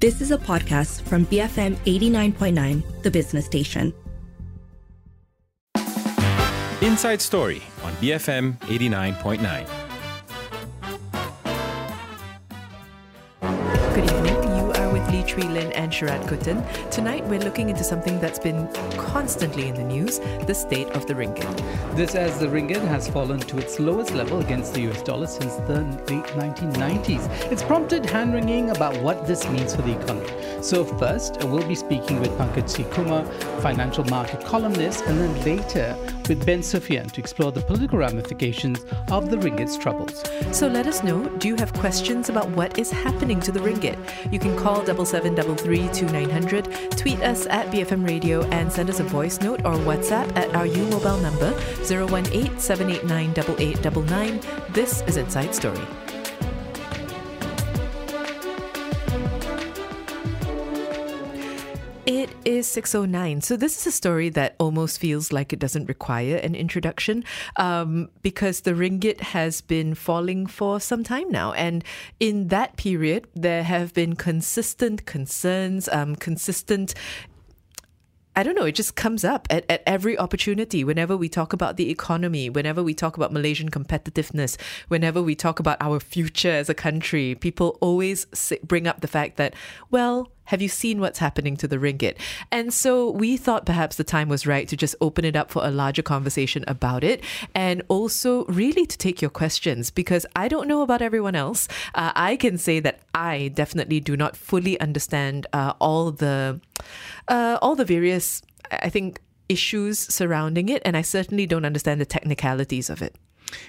This is a podcast from BFM 89.9, the business station. Inside Story on BFM 89.9. are with Lee Tree Lin and Sharad Kuttan. Tonight, we're looking into something that's been constantly in the news the state of the ringgit. This as the ringgit has fallen to its lowest level against the US dollar since the late 1990s. It's prompted hand wringing about what this means for the economy. So, first, we'll be speaking with Pankaj C. Kumar, financial market columnist, and then later with Ben Sufyan to explore the political ramifications of the ringgit's troubles. So let us know do you have questions about what is happening to the ringgit? You can call 7733 tweet us at BFM Radio, and send us a voice note or WhatsApp at our U mobile number 018 789 8899. This is Inside Story. Is 609. So, this is a story that almost feels like it doesn't require an introduction um, because the ringgit has been falling for some time now. And in that period, there have been consistent concerns, um, consistent I don't know, it just comes up at, at every opportunity. Whenever we talk about the economy, whenever we talk about Malaysian competitiveness, whenever we talk about our future as a country, people always bring up the fact that, well, have you seen what's happening to the ringgit? And so we thought perhaps the time was right to just open it up for a larger conversation about it and also really to take your questions because I don't know about everyone else. Uh, I can say that I definitely do not fully understand uh, all the uh, all the various I think issues surrounding it and I certainly don't understand the technicalities of it.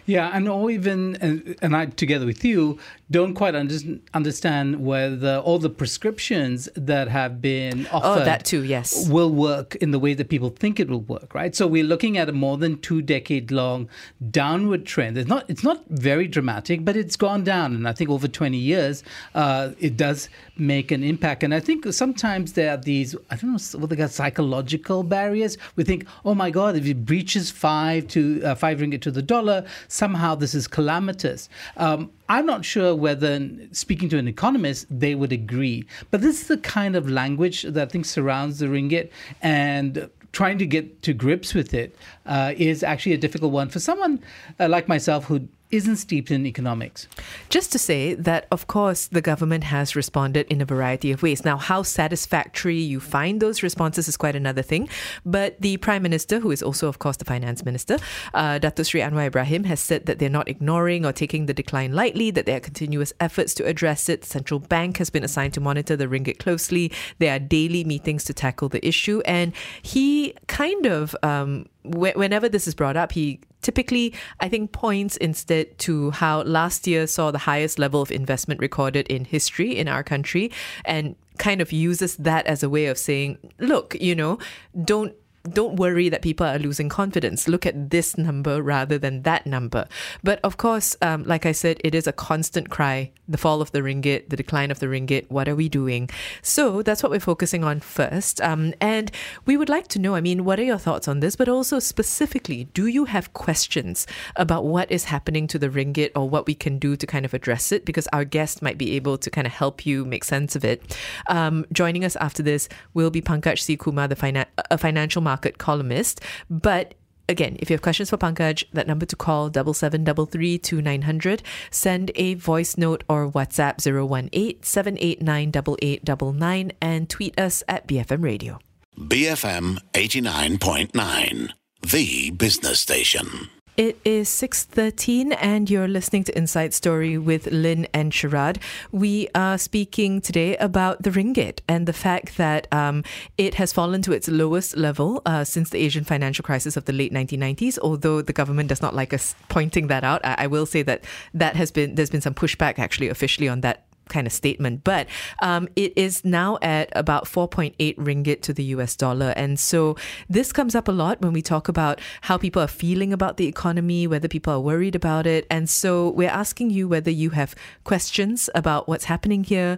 Yeah, and or even and, and I together with you don't quite under, understand whether all the prescriptions that have been offered oh, that too, yes. will work in the way that people think it will work, right? So we're looking at a more than two decade long downward trend. It's not it's not very dramatic, but it's gone down, and I think over twenty years, uh, it does make an impact. And I think sometimes there are these I don't know what they got psychological barriers. We think, oh my God, if it breaches five to uh, five ringgit to the dollar somehow this is calamitous. Um, I'm not sure whether, speaking to an economist, they would agree. But this is the kind of language that I think surrounds the ringgit, and trying to get to grips with it uh, is actually a difficult one for someone uh, like myself who isn't steeped in economics. Just to say that, of course, the government has responded in a variety of ways. Now, how satisfactory you find those responses is quite another thing. But the Prime Minister, who is also, of course, the Finance Minister, uh, Dato Sri Anwar Ibrahim, has said that they're not ignoring or taking the decline lightly, that there are continuous efforts to address it. The central bank has been assigned to monitor the ringgit closely. There are daily meetings to tackle the issue. And he kind of, um, whenever this is brought up, he typically, I think, points instead to how last year saw the highest level of investment recorded in history in our country and kind of uses that as a way of saying, look, you know, don't don't worry that people are losing confidence. Look at this number rather than that number. But of course, um, like I said, it is a constant cry the fall of the ringgit, the decline of the ringgit. What are we doing? So that's what we're focusing on first. Um, and we would like to know I mean, what are your thoughts on this? But also, specifically, do you have questions about what is happening to the ringgit or what we can do to kind of address it? Because our guest might be able to kind of help you make sense of it. Um, joining us after this will be Pankaj C. Kumar, the finan- a financial market columnist. But again, if you have questions for Pankaj, that number to call double seven double three two nine hundred. Send a voice note or WhatsApp 018 789 8899 and tweet us at BFM Radio. BFM 89.9, the business station. It is 6:13 and you're listening to Inside Story with Lynn and Sharad. We are speaking today about the ringgit and the fact that um, it has fallen to its lowest level uh, since the Asian financial crisis of the late 1990s. Although the government does not like us pointing that out, I, I will say that that has been there's been some pushback actually officially on that kind of statement, but um, it is now at about 4.8 ringgit to the US dollar. And so this comes up a lot when we talk about how people are feeling about the economy, whether people are worried about it. And so we're asking you whether you have questions about what's happening here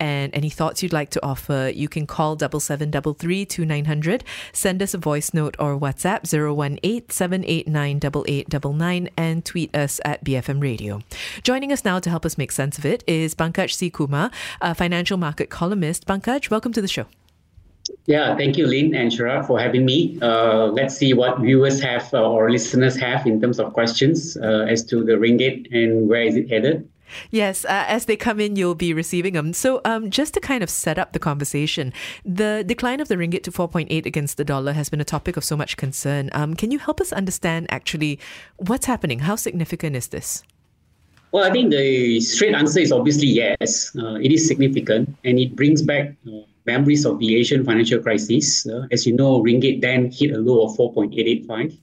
and any thoughts you'd like to offer, you can call double seven double three two nine hundred. Send us a voice note or WhatsApp 018 789 and tweet us at BFM Radio. Joining us now to help us make sense of it is Pankaj C. Kumar, a financial market columnist. Pankaj, welcome to the show. Yeah, thank you, Lynn and Shara, for having me. Uh, let's see what viewers have uh, or listeners have in terms of questions uh, as to the ringgit and where is it headed. Yes, uh, as they come in, you'll be receiving them. So, um, just to kind of set up the conversation, the decline of the ringgit to 4.8 against the dollar has been a topic of so much concern. Um, can you help us understand actually what's happening? How significant is this? Well, I think the straight answer is obviously yes. Uh, it is significant and it brings back uh, memories of the Asian financial crisis. Uh, as you know, ringgit then hit a low of 4.885.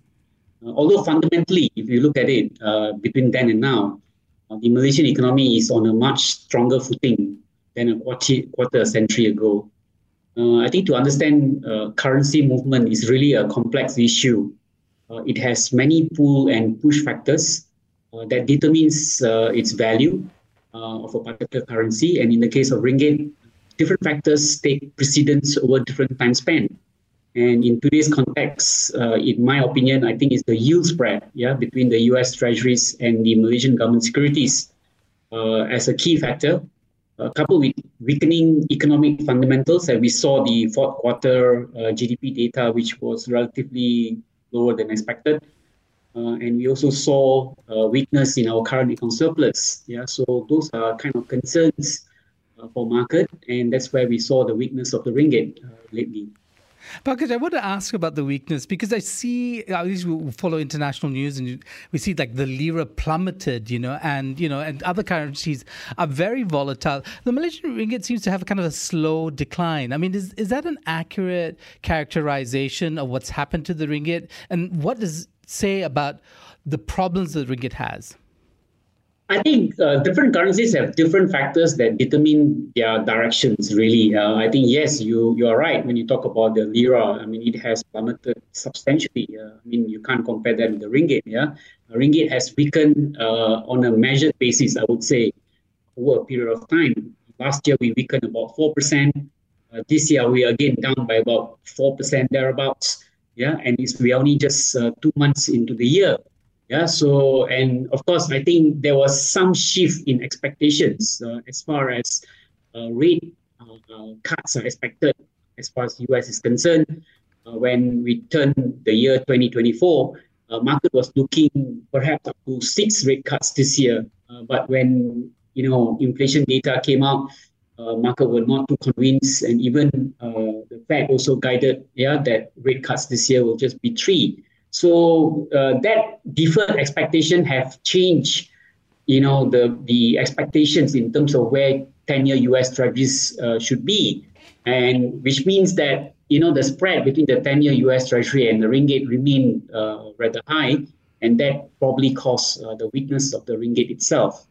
Uh, although fundamentally, if you look at it uh, between then and now, the Malaysian economy is on a much stronger footing than a quarter, quarter a century ago. Uh, I think to understand uh, currency movement is really a complex issue. Uh, it has many pull and push factors uh, that determines uh, its value of a particular currency. And in the case of ringgit, different factors take precedence over different time span. And in today's context, uh, in my opinion, I think it's the yield spread yeah, between the US Treasuries and the Malaysian government securities uh, as a key factor, uh, coupled with weakening economic fundamentals. And we saw the fourth quarter uh, GDP data, which was relatively lower than expected. Uh, and we also saw uh, weakness in our current account surplus. Yeah, so those are kind of concerns for market, and that's where we saw the weakness of the ringgit lately. Pankaj, I want to ask about the weakness because I see, at least we follow international news and we see like the lira plummeted, you know, and, you know, and other currencies are very volatile. The Malaysian ringgit seems to have a kind of a slow decline. I mean, is, is that an accurate characterization of what's happened to the ringgit? And what does say about the problems the ringgit has? I think uh, different currencies have different factors that determine their directions. Really, uh, I think yes, you you are right when you talk about the lira. I mean, it has plummeted substantially. Uh, I mean, you can't compare that with the ringgit. Yeah, the ringgit has weakened uh, on a measured basis. I would say over a period of time. Last year we weakened about four percent. Uh, this year we are again down by about four percent thereabouts. Yeah, and it's we only just uh, two months into the year. Yeah, so, and of course, I think there was some shift in expectations uh, as far as uh, rate uh, uh cuts are expected as far as US is concerned. Uh, when we turn the year 2024, uh, market was looking perhaps up to six rate cuts this year. but when, you know, inflation data came out, market were not too convinced, and even the Fed also guided, yeah, that rate cuts this year will just be three. So uh, that deferred expectation have changed, you know, the the expectations in terms of where 10-year US Treasuries uh, should be, and which means that you know the spread between the 10-year US Treasury and the ringgit remain uh, rather high, and that probably caused uh, the weakness of the ringgit itself.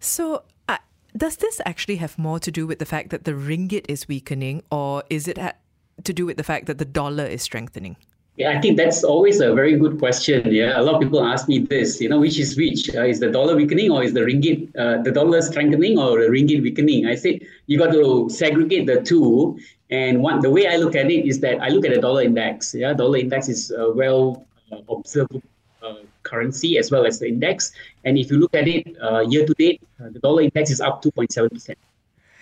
So uh, does this actually have more to do with the fact that the ringgit is weakening, or is it ha- to do with the fact that the dollar is strengthening? Yeah, I think that's always a very good question. Yeah, a lot of people ask me this. You know, which is which? Uh, is the dollar weakening or is the ringgit, uh, the dollar strengthening or the ringgit weakening? I say you got to segregate the two. And one, the way I look at it is that I look at the dollar index. Yeah, dollar index is a well uh, observed uh, currency as well as the index. And if you look at it uh, year to date, uh, the dollar index is up 2.7 percent.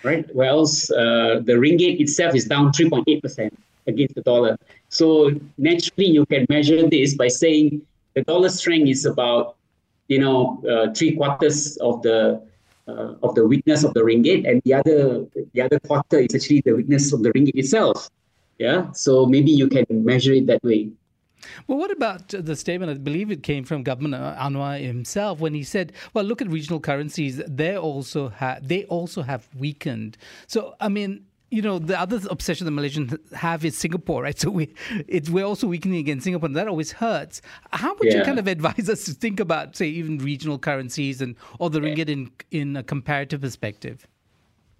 Right, whereas the ringgit itself is down 3.8 percent against the dollar. So naturally, you can measure this by saying the dollar strength is about, you know, uh, three quarters of the uh, of the weakness of the ringgit, and the other the other quarter is actually the weakness of the ringgit itself. Yeah, so maybe you can measure it that way. Well, what about the statement? I believe it came from Governor Anwar himself when he said, "Well, look at regional currencies; they also have they also have weakened." So, I mean, you know, the other obsession the Malaysians have is Singapore, right? So we, it's we're also weakening against Singapore, and that always hurts. How would yeah. you kind of advise us to think about, say, even regional currencies and or the ringgit in in a comparative perspective?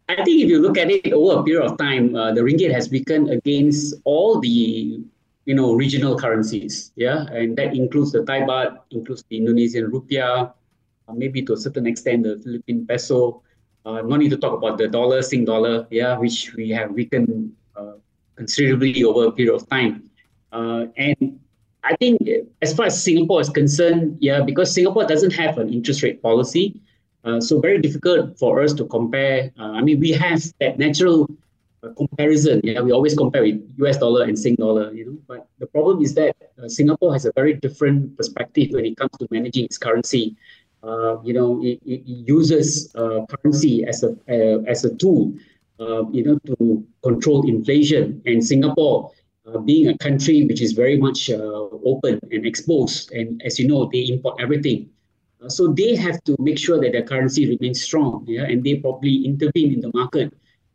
I think if you look at it over a period of time, uh, the ringgit has weakened against all the you know regional currencies, yeah, and that includes the Thai baht, includes the Indonesian rupiah, uh, maybe to a certain extent the Philippine peso. Uh, no need to talk about the dollar, Sing dollar, yeah, which we have weakened uh, considerably over a period of time. Uh, and I think as far as Singapore is concerned, yeah, because Singapore doesn't have an interest rate policy, uh, so very difficult for us to compare. Uh, I mean, we have that natural uh, comparison. Yeah, we always compare with US dollar and Sing dollar, you know. But the problem is that Singapore has a very different perspective when it comes to managing its currency. Uh, you know, it, it uses uh, currency as a as a tool, you know, to control inflation. And Singapore, being a country which is very much open and exposed, and as you know, they import everything. Uh, so they have to make sure that their currency remains strong, yeah, and they probably intervene in the market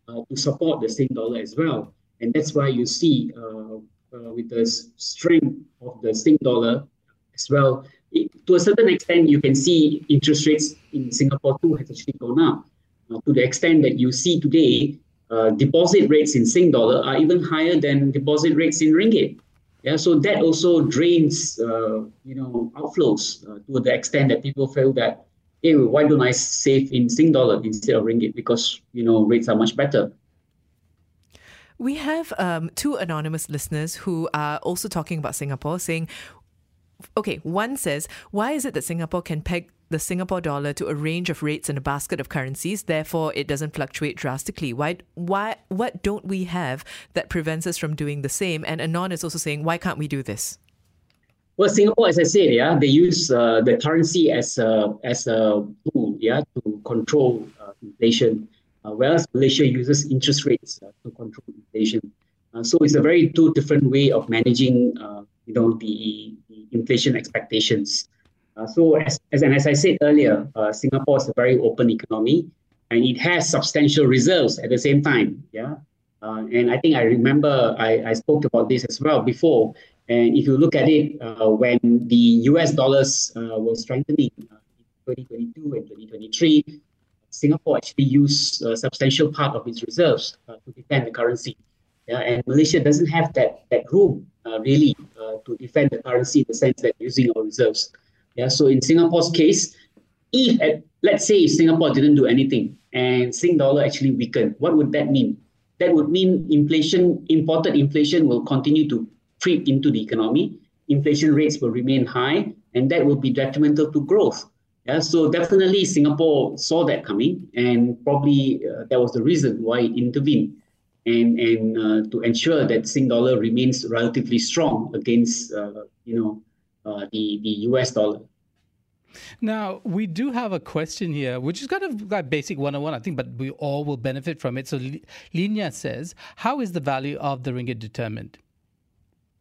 uh, to support the Sing dollar as well. And that's why you see uh, uh with the strength of the Sing dollar as well, to a certain extent, you can see interest rates in Singapore too has actually gone up. Uh, to the extent that you see today, uh, deposit rates in Sing dollar are even higher than deposit rates in ringgit. Yeah, so that also drains, uh, you know, outflows uh, to the extent that people feel that, hey, why don't I save in Sing dollar instead of ringgit because you know rates are much better. We have um, two anonymous listeners who are also talking about Singapore, saying, okay, one says, why is it that Singapore can peg the Singapore dollar to a range of rates in a basket of currencies, therefore it doesn't fluctuate drastically. Why why what don't we have that prevents us from doing the same? And Anon is also saying, why can't we do this? Well, Singapore, as I said, yeah, they use uh, the currency as a as a tool, yeah, to control uh, inflation, uh, whereas Malaysia uses interest rates uh, to control inflation. Uh, so it's a very two different way of managing, uh, you know, the, the inflation expectations. Uh, so as, as, and as I said earlier, uh, Singapore is a very open economy and it has substantial reserves at the same time. Yeah. Uh, and I think I remember I, I spoke about this as well before. And if you look at it, uh, when the US dollars uh, were strengthening uh, in 2022 and 2023, Singapore actually used a substantial part of its reserves to defend the currency. Yeah, and Malaysia doesn't have that, that room really to defend the currency in the sense that using our reserves. Yeah, so in Singapore's case, if at, let's say Singapore didn't do anything and Sing dollar actually weakened, what would that mean? That would mean inflation, imported inflation will continue to creep into the economy. Inflation rates will remain high, and that will be detrimental to growth. Yeah, so definitely Singapore saw that coming, and probably uh, that was the reason why it intervened, and and uh, to ensure that Sing dollar remains relatively strong against uh, you know uh, the, the US dollar. Now, we do have a question here, which is kind of like basic 101, I think, but we all will benefit from it. So, Linia says, How is the value of the ringgit determined?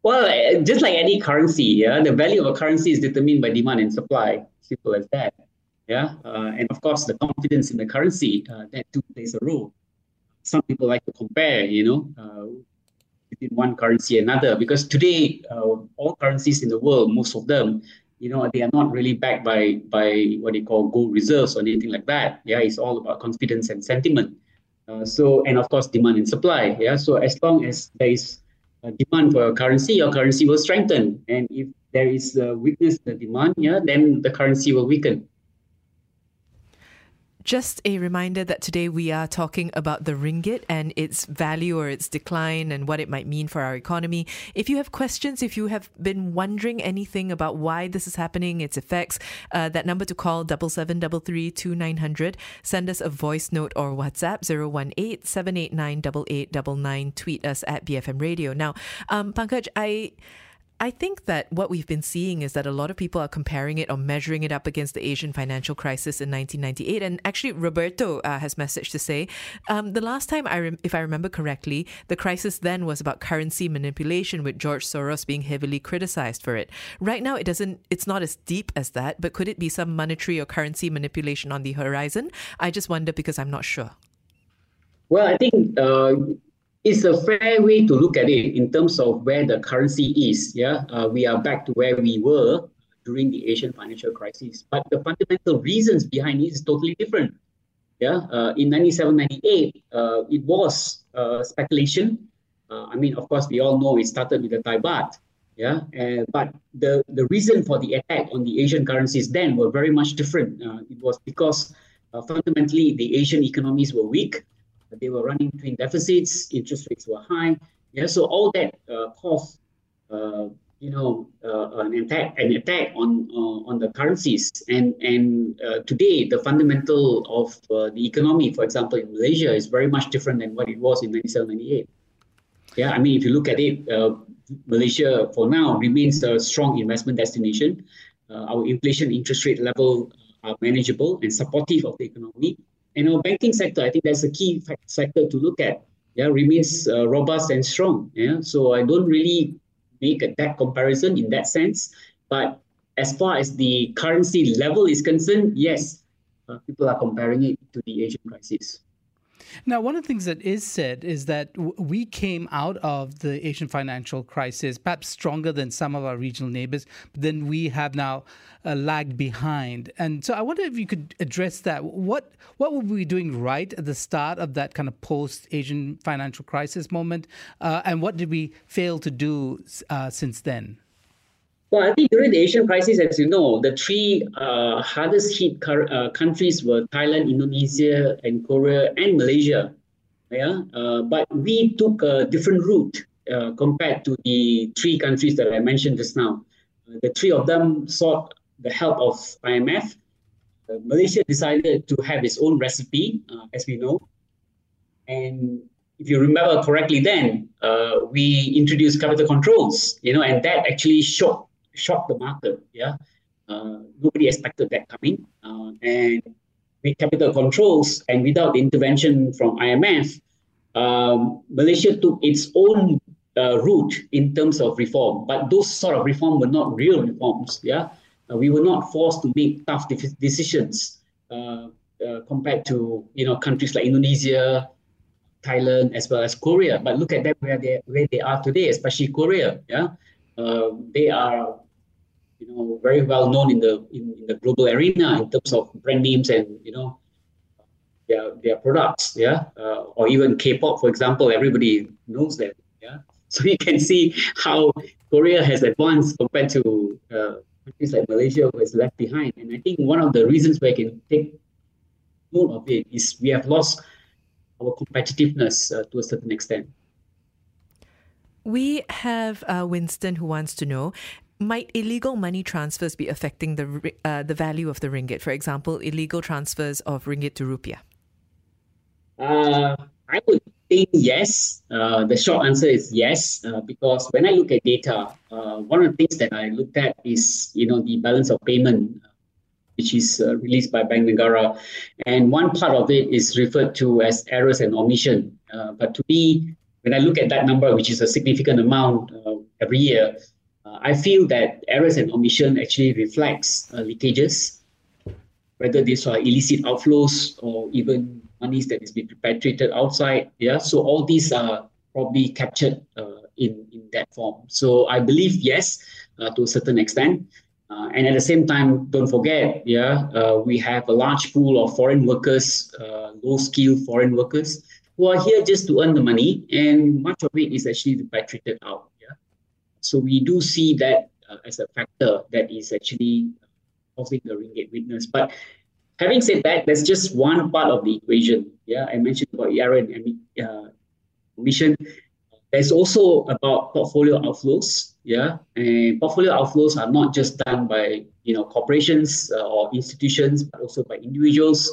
Well, uh, just like any currency, yeah, the value of a currency is determined by demand and supply. Simple as that. Yeah, uh, and of course, the confidence in the currency uh, that too plays a role. Some people like to compare, you know, uh, between one currency and another because today uh, all currencies in the world most of them you know they are not really backed by by what they call gold reserves or anything like that. Yeah it's all about confidence and sentiment. Uh, so and of course demand and supply. Yeah so as long as there is demand for a currency your currency will strengthen. And if there is a weakness in the demand yeah then the currency will weaken just a reminder that today we are talking about the ringgit and its value or its decline and what it might mean for our economy. If you have questions, if you have been wondering anything about why this is happening, its effects, uh, that number to call double seven double three two nine hundred. Send us a voice note or WhatsApp 018 789 8899. Tweet us at BFM Radio. Now, um, Pankaj, I. I think that what we've been seeing is that a lot of people are comparing it or measuring it up against the Asian financial crisis in 1998. And actually, Roberto uh, has messaged to say um, the last time, I if I remember correctly, the crisis then was about currency manipulation, with George Soros being heavily criticized for it. Right now, it doesn't. It's not as deep as that. But could it be some monetary or currency manipulation on the horizon? I just wonder because I'm not sure. Well, I think uh, it's a fair way to look at it in terms of where the currency is. Yeah, uh, we are back to where we were during the Asian financial crisis, but the fundamental reasons behind it is totally different. Yeah, uh, in 97, 98, uh, it was uh, speculation. Uh, I mean, of course, we all know it started with the Thai baht. Yeah, but the, the reason for the attack on the Asian currencies then were very much different. Uh, it was because fundamentally the Asian economies were weak. They were running twin deficits, interest rates were high. Yeah, so all that uh, caused, uh, you know, uh, an attack, an attack on uh, on the currencies. And and uh, today, the fundamental of the economy, for example, in Malaysia, is very much different than what it was in 97, 98. Yeah, I mean, if you look at it, Malaysia for now remains a strong investment destination. our inflation interest rate level are manageable and supportive of the economy. And our banking sector, I think that's a key sector to look at. Yeah, remains uh, robust and strong. Yeah, so I don't really make a that comparison in that sense. But as far as the currency level is concerned, yes, uh, people are comparing it to the Asian crisis. Now, one of the things that is said is that we came out of the Asian financial crisis perhaps stronger than some of our regional neighbors, but then we have now uh, lagged behind. And so I wonder if you could address that. What what were we doing right at the start of that kind of post Asian financial crisis moment, uh, and what did we fail to do uh, since then? Well, I think during the Asian crisis, as you know, the three uh, hardest hit uh, countries were Thailand, Indonesia, and Korea, and Malaysia. Yeah, uh, but we took a different route uh, compared to the three countries that I mentioned just now. Uh, the three of them sought the help of IMF. Uh, Malaysia decided to have its own recipe, as we know, and if you remember correctly, then we introduced capital controls. You know, and that actually shocked shocked the market. Yeah, uh, nobody expected that coming, uh, and with capital controls and without the intervention from IMF, um, Malaysia took its own uh, route in terms of reform. But those sort of reform were not real reforms. Yeah, uh, we were not forced to make tough de- decisions uh, uh, compared to you know countries like Indonesia. Thailand as well as Korea, but look at them where they where they are today, especially Korea. Yeah, they are you know very well known in the in, in, the global arena in terms of brand names and you know their their products yeah? Uh, or even K-pop for example everybody knows them yeah? So you can see how Korea has advanced compared to uh, countries like Malaysia who is left behind. And I think one of the reasons we can take note of it is we have lost our competitiveness uh, to a certain extent. We have uh, Winston who wants to know might illegal money transfers be affecting the uh, the value of the ringgit? For example, illegal transfers of ringgit to rupiah. Uh, I would think yes. Uh, the short answer is yes, uh, because when I look at data, uh, one of the things that I looked at is you know the balance of payment, which is uh, released by Bank Negara, and one part of it is referred to as errors and omission. but to me, when I look at that number, which is a significant amount every year, I feel that errors and omission actually reflects uh, leakages, whether these are illicit outflows or even monies that is being perpetrated outside. Yeah, so all these are probably captured uh, in in that form. So I believe yes, uh, to a certain extent. Uh, and at the same time, don't forget, yeah, uh, we have a large pool of foreign workers, low-skilled foreign workers who are here just to earn the money, and much of it is actually repatriated out. So we do see that uh, as a factor that is actually causing the ringgit weakness. But having said that, that's just one part of the equation. Yeah, I mentioned about error and uh, omission. There's also about portfolio outflows. Yeah, and portfolio outflows are not just done by you know corporations uh, or institutions, but also by individuals.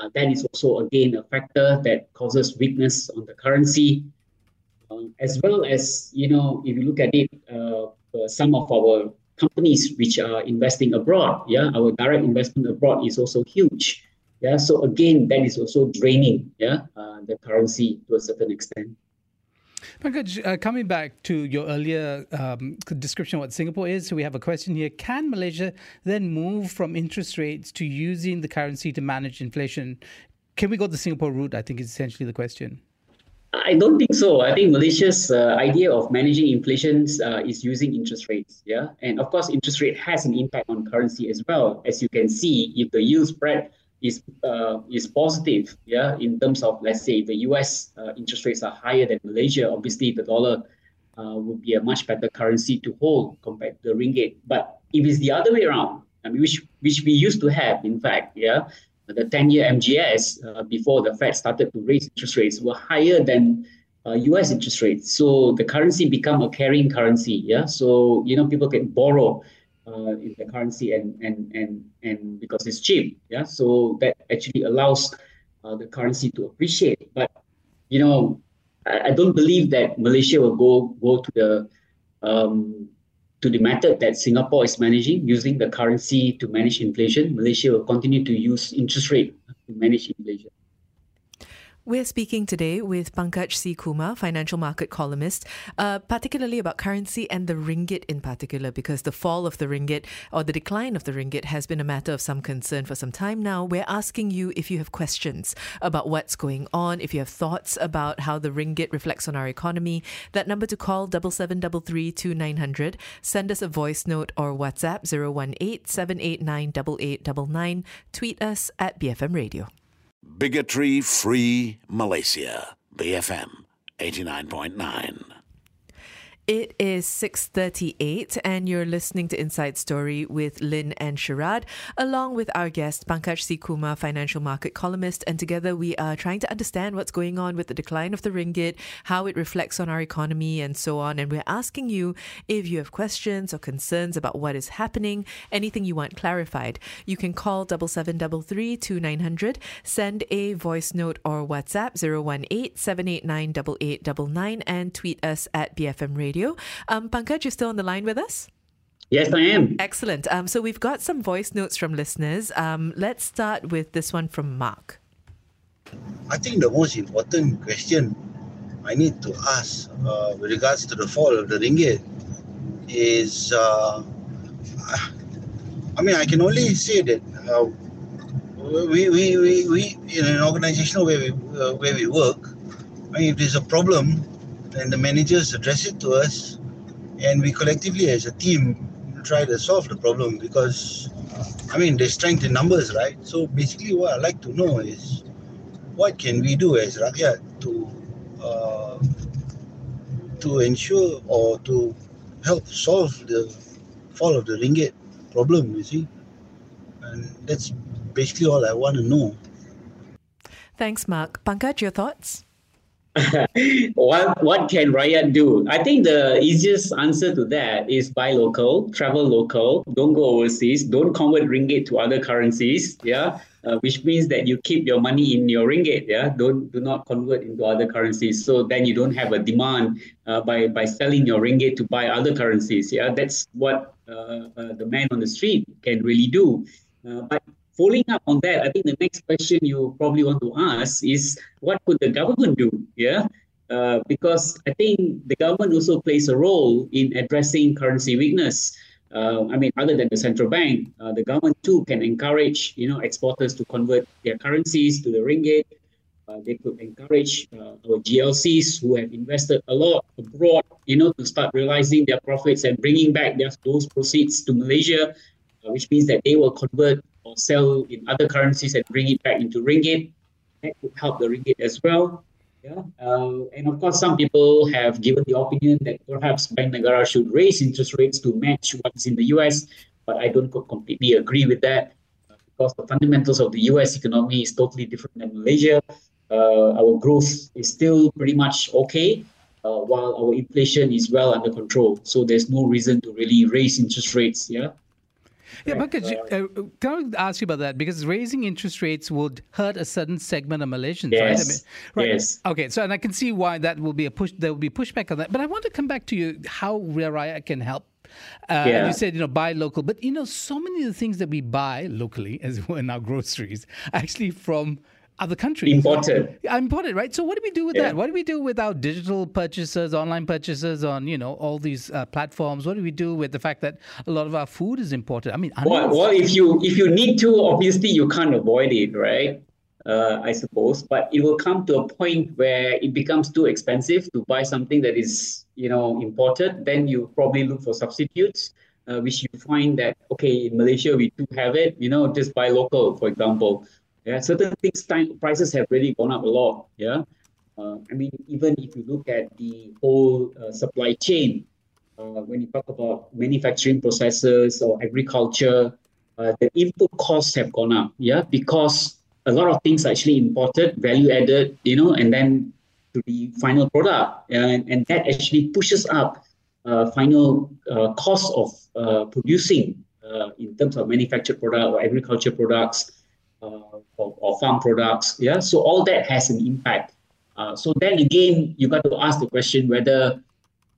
Uh, that is also again a factor that causes weakness on the currency. As well as, you know, if you look at it, uh, some of our companies which are investing abroad, yeah, our direct investment abroad is also huge. Yeah, so again, that is also draining, yeah, uh, the currency to a certain extent. Pankaj, uh, coming back to your earlier um, description of what Singapore is, so we have a question here. Can Malaysia then move from interest rates to using the currency to manage inflation? Can we go the Singapore route? I think is essentially the question. I don't think so. I think Malaysia's uh, idea of managing inflation uh, is using interest rates. Yeah, and of course, interest rate has an impact on currency as well. As you can see, if the yield spread is uh, is positive, yeah, in terms of let's say the U.S. Uh, interest rates are higher than Malaysia, obviously the dollar uh, would be a much better currency to hold compared to the ringgit. But if it's the other way around, I mean, which which we used to have, in fact, yeah, the 10-year MGS uh, before the Fed started to raise interest rates were higher than uh, US interest rates. So the currency become a carrying currency. Yeah. So you know people can borrow uh, in the currency and and and and because it's cheap. Yeah. So that actually allows uh, the currency to appreciate. But you know, I, I, don't believe that Malaysia will go go to the um, to the method that Singapore is managing using the currency to manage inflation. Malaysia will continue to use interest rate to manage inflation. We're speaking today with Pankaj C. Kumar, financial market columnist, uh, particularly about currency and the ringgit in particular, because the fall of the ringgit or the decline of the ringgit has been a matter of some concern for some time now. We're asking you if you have questions about what's going on, if you have thoughts about how the ringgit reflects on our economy. That number to call double seven double three two nine hundred. Send us a voice note or WhatsApp zero one eight seven eight nine double eight double nine. Tweet us at BFM Radio. Bigotry Free Malaysia. BFM 89.9. It is 6:38 and you're listening to Inside Story with Lynn and Sharad along with our guest Pankaj C. Kumar, financial market columnist and together we are trying to understand what's going on with the decline of the ringgit, how it reflects on our economy and so on and we're asking you if you have questions or concerns about what is happening, anything you want clarified. You can call 7733 send a voice note or WhatsApp 018 and tweet us at BFM Radio Radio. Um, Pankaj, you're still on the line with us? Yes, I am. Excellent. Um, so we've got some voice notes from listeners. Um, let's start with this one from Mark. I think the most important question I need to ask uh, with regards to the fall of the ringgit is uh, I mean, I can only say that uh, we, we, we, we, in an organizational way we, uh, where we work, I mean, if there's a problem, and the managers address it to us and we collectively as a team try to solve the problem because I mean there's strength in numbers, right? So basically what I'd like to know is what can we do as Rakyat to uh, to ensure or to help solve the fall of the ringgit problem, you see? And that's basically all I want to know. Thanks, Mark. Pankaj, your thoughts? What what can Rakyat do? I think the easiest answer to that is buy local, travel local, don't go overseas, don't convert ringgit to other currencies. Yeah, uh, which means that you keep your money in your ringgit. Yeah, don't do not convert into other currencies. So then you don't have a demand uh, by by selling your ringgit to buy other currencies. Yeah, that's what uh, uh the man on the street can really do. Uh, but following up on that, I think the next question you probably want to ask is what could the government do? Yeah. Uh, because I think the government also plays a role in addressing currency weakness. Uh, I mean, other than the central bank, uh, the government too can encourage, you know, exporters to convert their currencies to the ringgit. Uh, they could encourage uh, our GLCs who have invested a lot abroad, you know, to start realizing their profits and bringing back their, those proceeds to Malaysia, uh, which means that they will convert or sell in other currencies and bring it back into ringgit. That could help the ringgit as well. Yeah, uh, and of course, some people have given the opinion that perhaps Bank Negara should raise interest rates to match what's in the US, but I don't completely agree with that because the fundamentals of the US economy is totally different than Malaysia. Uh, our growth is still pretty much okay, uh, while our inflation is well under control. So there's no reason to really raise interest rates. Yeah. Yeah, but could you, uh, can I ask you about that? Because raising interest rates would hurt a certain segment of Malaysians, yes. right? I mean, right? Yes. Okay, so and I can see why that will be a push. There will be pushback on that. But I want to come back to you how Rakyat can help uh, yeah. You said, you know, buy local. But, you know, so many of the things that we buy locally, as were in our groceries, actually from other countries. Imported. Imported, right? So what do we do with yeah. that? What do we do with our digital purchases, online purchases on, you know, all these uh, platforms? What do we do with the fact that a lot of our food is imported? I mean, well, well, if you if you need to, obviously you can't avoid it, right? Uh, I suppose, but it will come to a point where it becomes too expensive to buy something that is, you know, imported. Then you probably look for substitutes, uh, which you find that okay, in Malaysia we do have it. You know, just buy local, for example. Yeah, certain things time prices have really gone up a lot. Yeah, uh, I mean even if you look at the whole uh, supply chain, uh, when you talk about manufacturing processes or agriculture, uh, the input costs have gone up. Yeah, because a lot of things are actually imported, value added, you know, and then to the final product. And, and that actually pushes up uh, final uh, cost of producing in terms of manufactured product or agriculture products uh, or, or, farm products. Yeah, so all that has an impact. Uh, so then again, you got to ask the question whether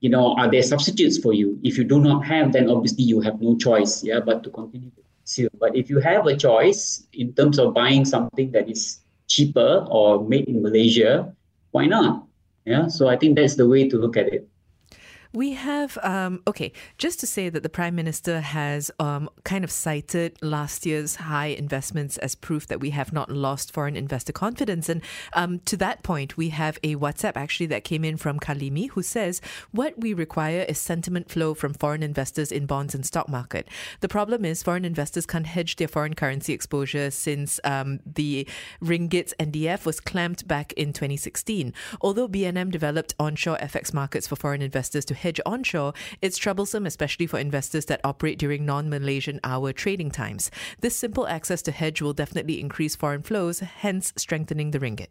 you know are there substitutes for you. If you do not have, then obviously you have no choice. Yeah, but to continue to consume. But if you have a choice in terms of buying something that is cheaper or made in Malaysia, why not? Yeah, so I think that's the way to look at it. We have, um, okay, just to say that the Prime Minister has um, kind of cited last year's high investments as proof that we have not lost foreign investor confidence. And um, to that point, we have a WhatsApp actually that came in from Kalimi who says, What we require is sentiment flow from foreign investors in bonds and stock market. The problem is foreign investors can't hedge their foreign currency exposure since um, the ringgit's NDF was clamped back in 2016. Although BNM developed onshore FX markets for foreign investors to hedge onshore, it's troublesome, especially for investors that operate during non Malaysian hour trading times. This simple access to hedge will definitely increase foreign flows, hence strengthening the ringgit.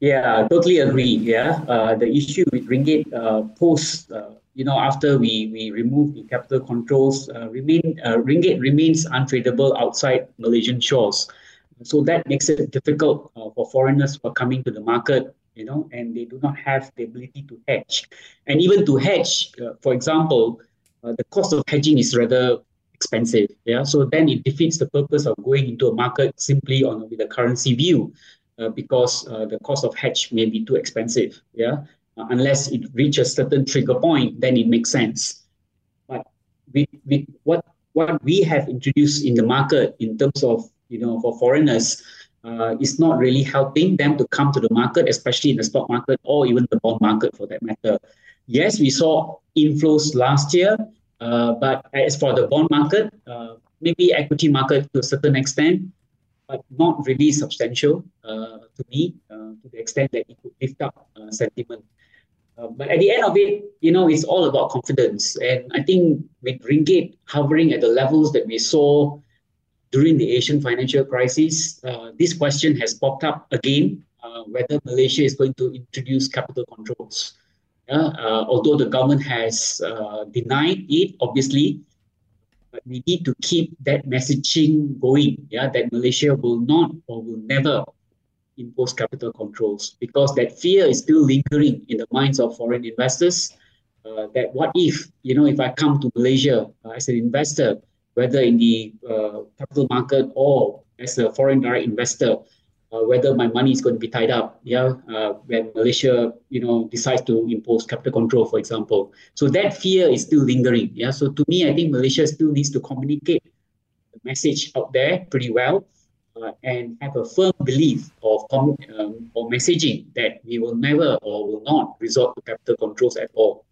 Yeah, totally agree. Yeah, uh, the issue with ringgit uh, post, uh, you know, after we we remove the capital controls, uh, remain uh, ringgit remains untradeable outside Malaysian shores. So that makes it difficult uh, for foreigners who are coming to the market you know, and they do not have the ability to hedge. And even to hedge, uh, for example, uh, the cost of hedging is rather expensive. Yeah, so then it defeats the purpose of going into a market simply on with a currency view, uh, because uh, the cost of hedge may be too expensive. Yeah, uh, unless it reaches a certain trigger point, then it makes sense. But with, with what what we have introduced in the market in terms of you know for foreigners uh, is not really helping them to come to the market, especially in the stock market or even the bond market for that matter. Yes, we saw inflows last year, uh, but as for the bond market, uh, maybe equity market to a certain extent, but not really substantial uh, to me uh, to the extent that it could lift up uh, sentiment. but at the end of it, you know, it's all about confidence. And I think with ringgit hovering at the levels that we saw during the Asian financial crisis, uh, this question has popped up again uh, whether Malaysia is going to introduce capital controls. Uh, although the government has uh, denied it, obviously, but we need to keep that messaging going. Yeah, that Malaysia will not or will never impose capital controls because that fear is still lingering in the minds of foreign investors. Uh, that what if you know if I come to Malaysia uh, as an investor whether in the uh, capital market or as a foreign direct investor, uh, whether my money is going to be tied up, yeah, uh, when Malaysia, you know, decides to impose capital control, for example. So that fear is still lingering, yeah. So to me, I think Malaysia still needs to communicate the message out there pretty well, uh, and have a firm belief of um, or messaging that we will never or will not resort to capital controls at all.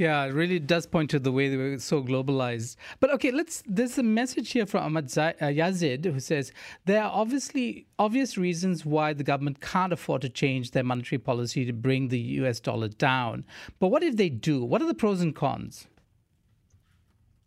Yeah, it really does point to the way they were so globalized. But okay, let's. There's a message here from Ahmad uh, Yazid who says there are obviously obvious reasons why the government can't afford to change their monetary policy to bring the U.S. dollar down. But what if they do? What are the pros and cons?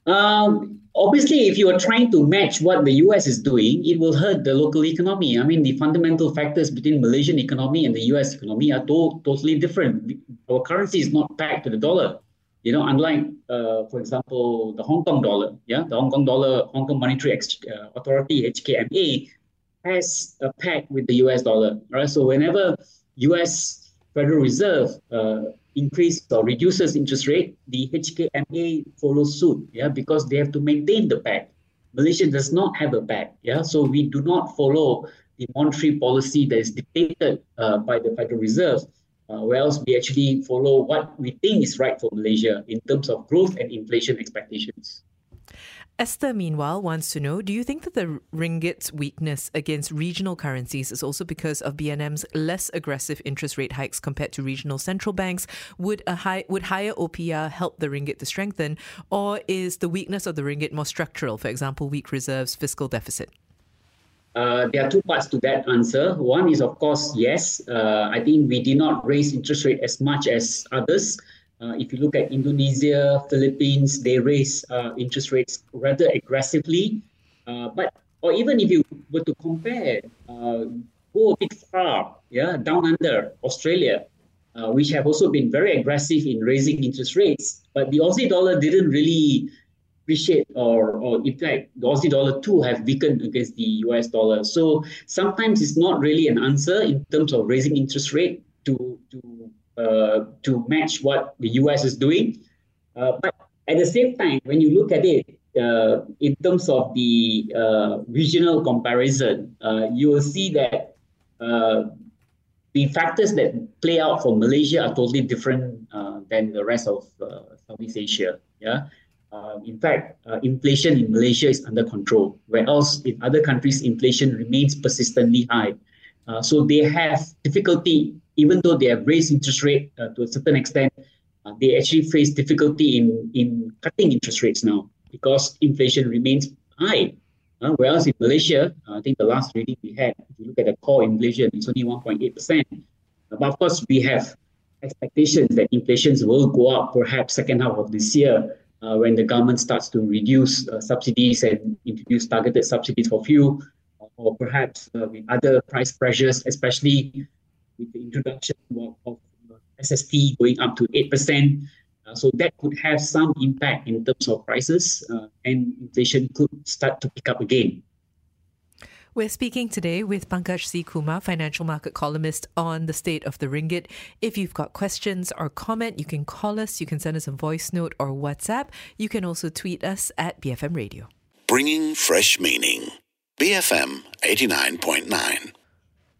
Um, obviously, if you are trying to match what the US is doing, it will hurt the local economy. I mean, the fundamental factors between Malaysian economy and the US economy are to- totally different. Our currency is not pegged to the dollar. You know, unlike, uh, for example, the Hong Kong dollar, yeah, the Hong Kong dollar, Hong Kong Monetary Ex- uh, Authority (HKMA) has a peg with the US dollar, right? So whenever US Federal Reserve uh, increases or reduces interest rate, the HKMA follows suit, yeah, because they have to maintain the peg. Malaysia does not have a peg, yeah, so we do not follow the monetary policy that is dictated uh, by the Federal Reserve uh, whereas we actually follow what we think is right for Malaysia in terms of growth and inflation expectations. Esther, meanwhile, wants to know Do you think that the ringgit's weakness against regional currencies is also because of BNM's less aggressive interest rate hikes compared to regional central banks? Would, a high, would higher OPR help the ringgit to strengthen? Or is the weakness of the ringgit more structural, for example, weak reserves, fiscal deficit? Uh, there are two parts to that answer. One is, of course, yes. Uh, I think we did not raise interest rate as much as others. Uh, if you look at Indonesia, Philippines, they raise uh, interest rates rather aggressively. Uh, but or even if you were to compare, uh, go a bit far, yeah, down under Australia, which have also been very aggressive in raising interest rates, but the Aussie dollar didn't really appreciate or, or in fact the Aussie dollar too have weakened against the US dollar. So sometimes it's not really an answer in terms of raising interest rate to to uh, to match what the US is doing. Uh, but at the same time, when you look at it uh, in terms of the uh, regional comparison, uh, you will see that uh, the factors that play out for Malaysia are totally different than the rest of Southeast Asia. Yeah. Uh, in fact, uh, inflation in Malaysia is under control, whereas in other countries, inflation remains persistently high. Uh, so they have difficulty, even though they have raised interest rate uh, to a certain extent, uh, they actually face difficulty in, in cutting interest rates now because inflation remains high. Uh, whereas in Malaysia, I think the last reading we had, if you look at the core inflation, it's only 1.8%. but of course, we have expectations that inflation will go up perhaps second half of this year uh, when the government starts to reduce uh, subsidies and introduce targeted subsidies for fuel, or perhaps uh, with other price pressures, especially with the introduction of, of uh, SST going up to 8%. Uh, so that could have some impact in terms of prices uh, and inflation could start to pick up again. We're speaking today with Pankaj C. Kumar, financial market columnist, on the state of the ringgit. If you've got questions or comment, you can call us, you can send us a voice note or WhatsApp. You can also tweet us at BFM Radio. Bringing fresh meaning. BFM 89.9.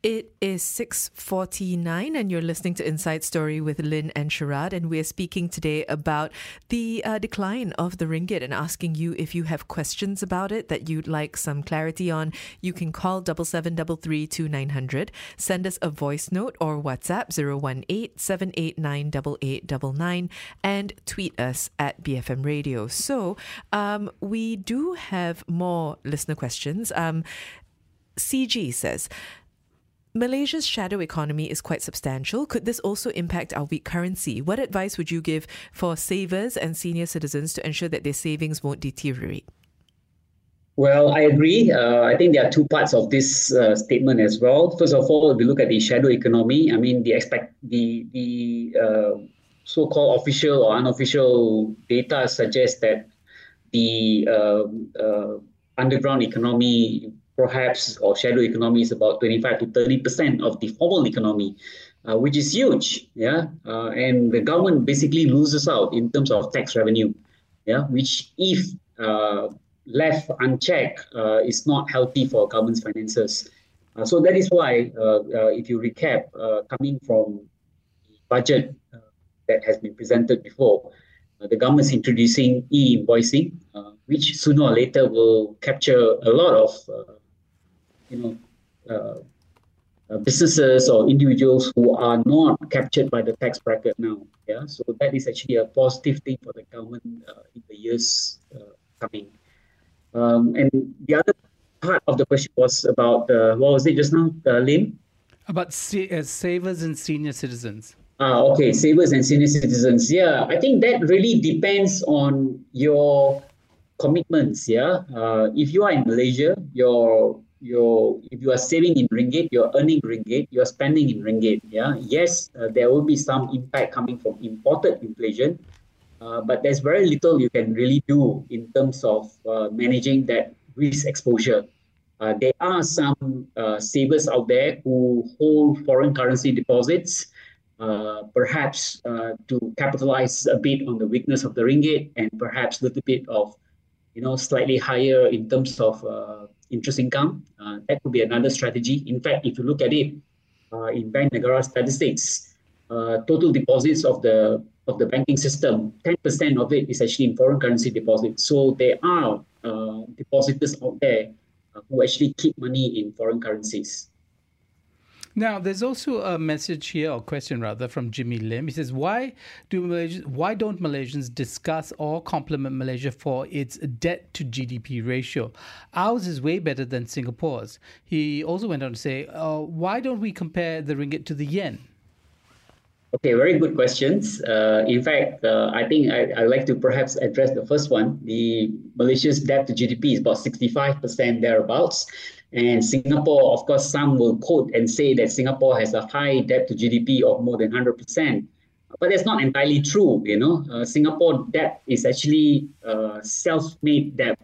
It is 6:49 and you're listening to Inside Story with Lynn and Sharaad and we're speaking today about the uh, decline of the ringgit and asking you if you have questions about it that you'd like some clarity on. You can call double seven double three two nine hundred, send us a voice note or WhatsApp 018-789-8899 and tweet us at BFM Radio. So um, we do have more listener questions. Um, CG says Malaysia's shadow economy is quite substantial. Could this also impact our weak currency? What advice would you give for savers and senior citizens to ensure that their savings won't deteriorate? Well, I agree. Uh, I think there are two parts of this uh, statement as well. First of all, if we look at the shadow economy, I mean, the expect the the uh, so-called official or unofficial data suggests that the uh, uh, underground economy perhaps or shadow economy is about 25 to 30 percent of the formal economy, uh, which is huge. Yeah, uh, and the government basically loses out in terms of tax revenue. Yeah, which if uh, left unchecked uh, is not healthy for government's finances. Uh, so that is why, uh, if you recap, coming from the budget that has been presented before, the government is introducing e-invoicing, which sooner or later will capture a lot of you know, uh, uh, businesses or individuals who are not captured by the tax bracket now. Yeah, so that is actually a positive thing for the government uh, in the years uh, coming. Um, and the other part of the question was about uh, what was it just now, uh, Lim? About sa- uh, savers and senior citizens. Ah, okay, savers and senior citizens. Yeah, I think that really depends on your commitments. Yeah, uh, if you are in Malaysia, your your if you are saving in ringgit, you're earning ringgit, you're spending in ringgit. Yeah, yes, uh, there will be some impact coming from imported inflation, uh, but there's very little you can really do in terms of uh, managing that risk exposure. Uh, there are some uh, savers out there who hold foreign currency deposits, uh, perhaps to capitalize a bit on the weakness of the ringgit and perhaps a little bit of, you know, slightly higher in terms of interest income. Uh, that could be another strategy. In fact, if you look at it uh, in Bank Negara statistics, uh, total deposits of the of the banking system, 10% of it is actually in foreign currency deposits. So there are uh, depositors out there uh, who actually keep money in foreign currencies. Now, there's also a message here, or question rather, from Jimmy Lim. He says, "Why do Malaysians, why don't Malaysians discuss or compliment Malaysia for its debt to GDP ratio? Ours is way better than Singapore's." He also went on to say, uh, "Why don't we compare the ringgit to the yen?" Okay, very good questions. Uh, in fact, uh, I think I, I'd like to perhaps address the first one. The Malaysia's debt to GDP is about 65% thereabouts. And Singapore, of course, some will quote and say that Singapore has a high debt to GDP of more than 100%. But that's not entirely true, you know. Uh, Singapore debt is actually uh, self-made debt.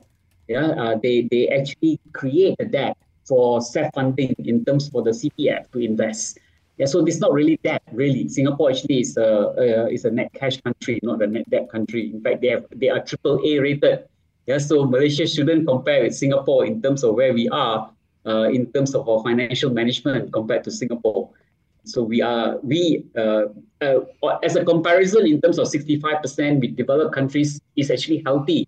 Yeah, uh, they, they actually create a debt for self-funding in terms for the CPF to invest. Yeah, so is not really debt, really. Singapore actually is a, is a net cash country, not a net debt country. In fact, they have they are triple A rated. Yeah, so Malaysia shouldn't compare with Singapore in terms of where we are uh, in terms of our financial management compared to Singapore. So we are we uh, uh, as a comparison in terms of 65% with developed countries is actually healthy.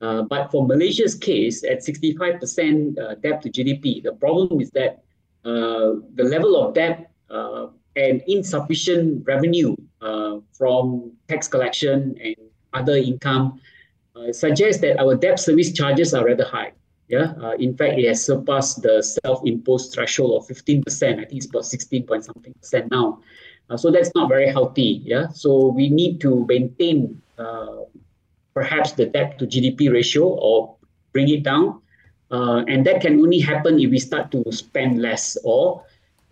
Uh, but for Malaysia's case, at 65% uh, debt to GDP, the problem is that the level of debt uh, and insufficient revenue from tax collection and other income suggests that our debt service charges are rather high. Yeah, uh, in fact, it has surpassed the self-imposed threshold of 15%. I think it's about 16 point something percent now. Uh, so that's not very healthy. Yeah, so we need to maintain uh, perhaps the debt to GDP ratio or bring it down. Uh, and that can only happen if we start to spend less or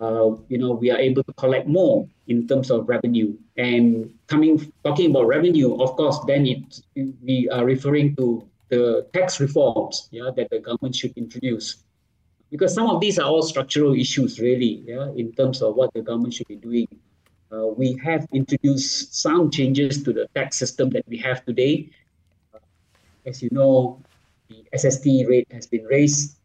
uh, you know we are able to collect more in terms of revenue and coming talking about revenue of course then it we are referring to the tax reforms yeah, that the government should introduce. Because some of these are all structural issues, really, yeah, in terms of what the government should be doing. Uh, we have introduced some changes to the tax system that we have today. Uh, as you know, the SST rate has been raised.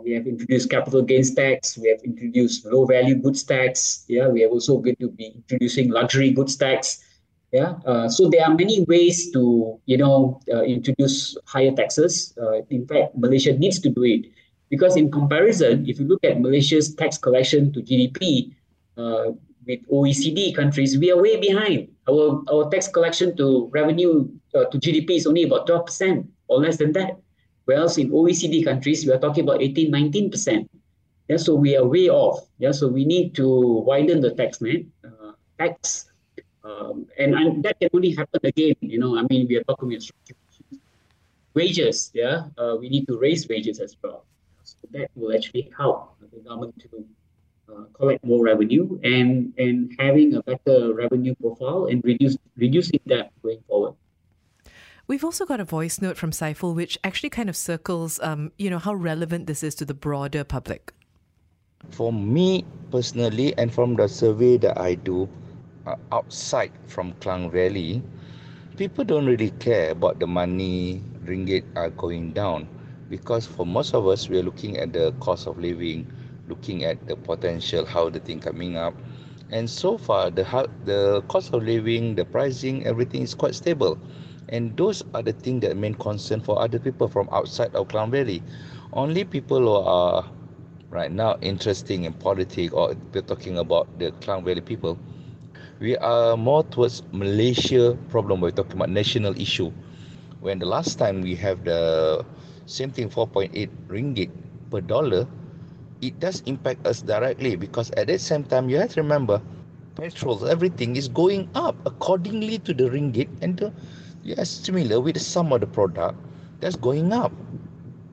We have introduced capital gains tax. We have introduced low value goods tax. Yeah, we are also going to be introducing luxury goods tax. Yeah, uh, so there are many ways to you know uh, introduce higher taxes. Uh, in fact, Malaysia needs to do it because in comparison, if you look at Malaysia's tax collection to GDP uh, with OECD countries, we are way behind. Our our tax collection to revenue uh, to GDP is only about twelve percent or less than that. Whereas in OECD countries, we are talking about 18, 19 percent. Yeah, so we are way off. Yeah, so we need to widen the tax net. Uh, tax um, and, and that can only happen again, you know, I mean, we are talking about wages, yeah, uh, we need to raise wages as well. So that will actually help the government to uh, collect more revenue and, and having a better revenue profile and reduce reducing that going forward. We've also got a voice note from Saiful, which actually kind of circles, um, you know, how relevant this is to the broader public. For me personally, and from the survey that I do, uh, outside from Klang Valley, people don't really care about the money ringgit are going down. Because for most of us we are looking at the cost of living, looking at the potential how the thing coming up, and so far the the cost of living, the pricing, everything is quite stable, and those are the things that main concern for other people from outside of Klang Valley. Only people who are right now interesting in politics or we're talking about the Klang Valley people we are more towards Malaysia problem. We're talking about national issue. When the last time we have the same thing, 4.8 ringgit per dollar, it does impact us directly because at that same time you have to remember, petrol, everything is going up accordingly to the ringgit, and the, yes, similar with some of the product that's going up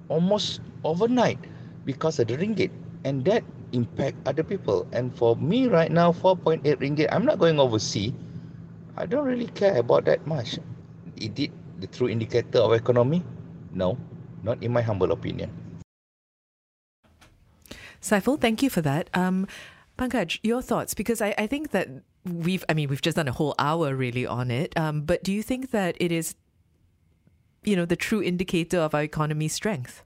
almost overnight because of the ringgit, and that impact other people. And for me right now, 4.8 ringgit, I'm not going overseas. I don't really care about that much. Is it the true indicator of economy? No, not in my humble opinion. Saiful, thank you for that. Um, Pankaj, your thoughts, because I, I think that we've, I mean, we've just done a whole hour really on it. Um, but do you think that it is, you know, the true indicator of our economy's strength?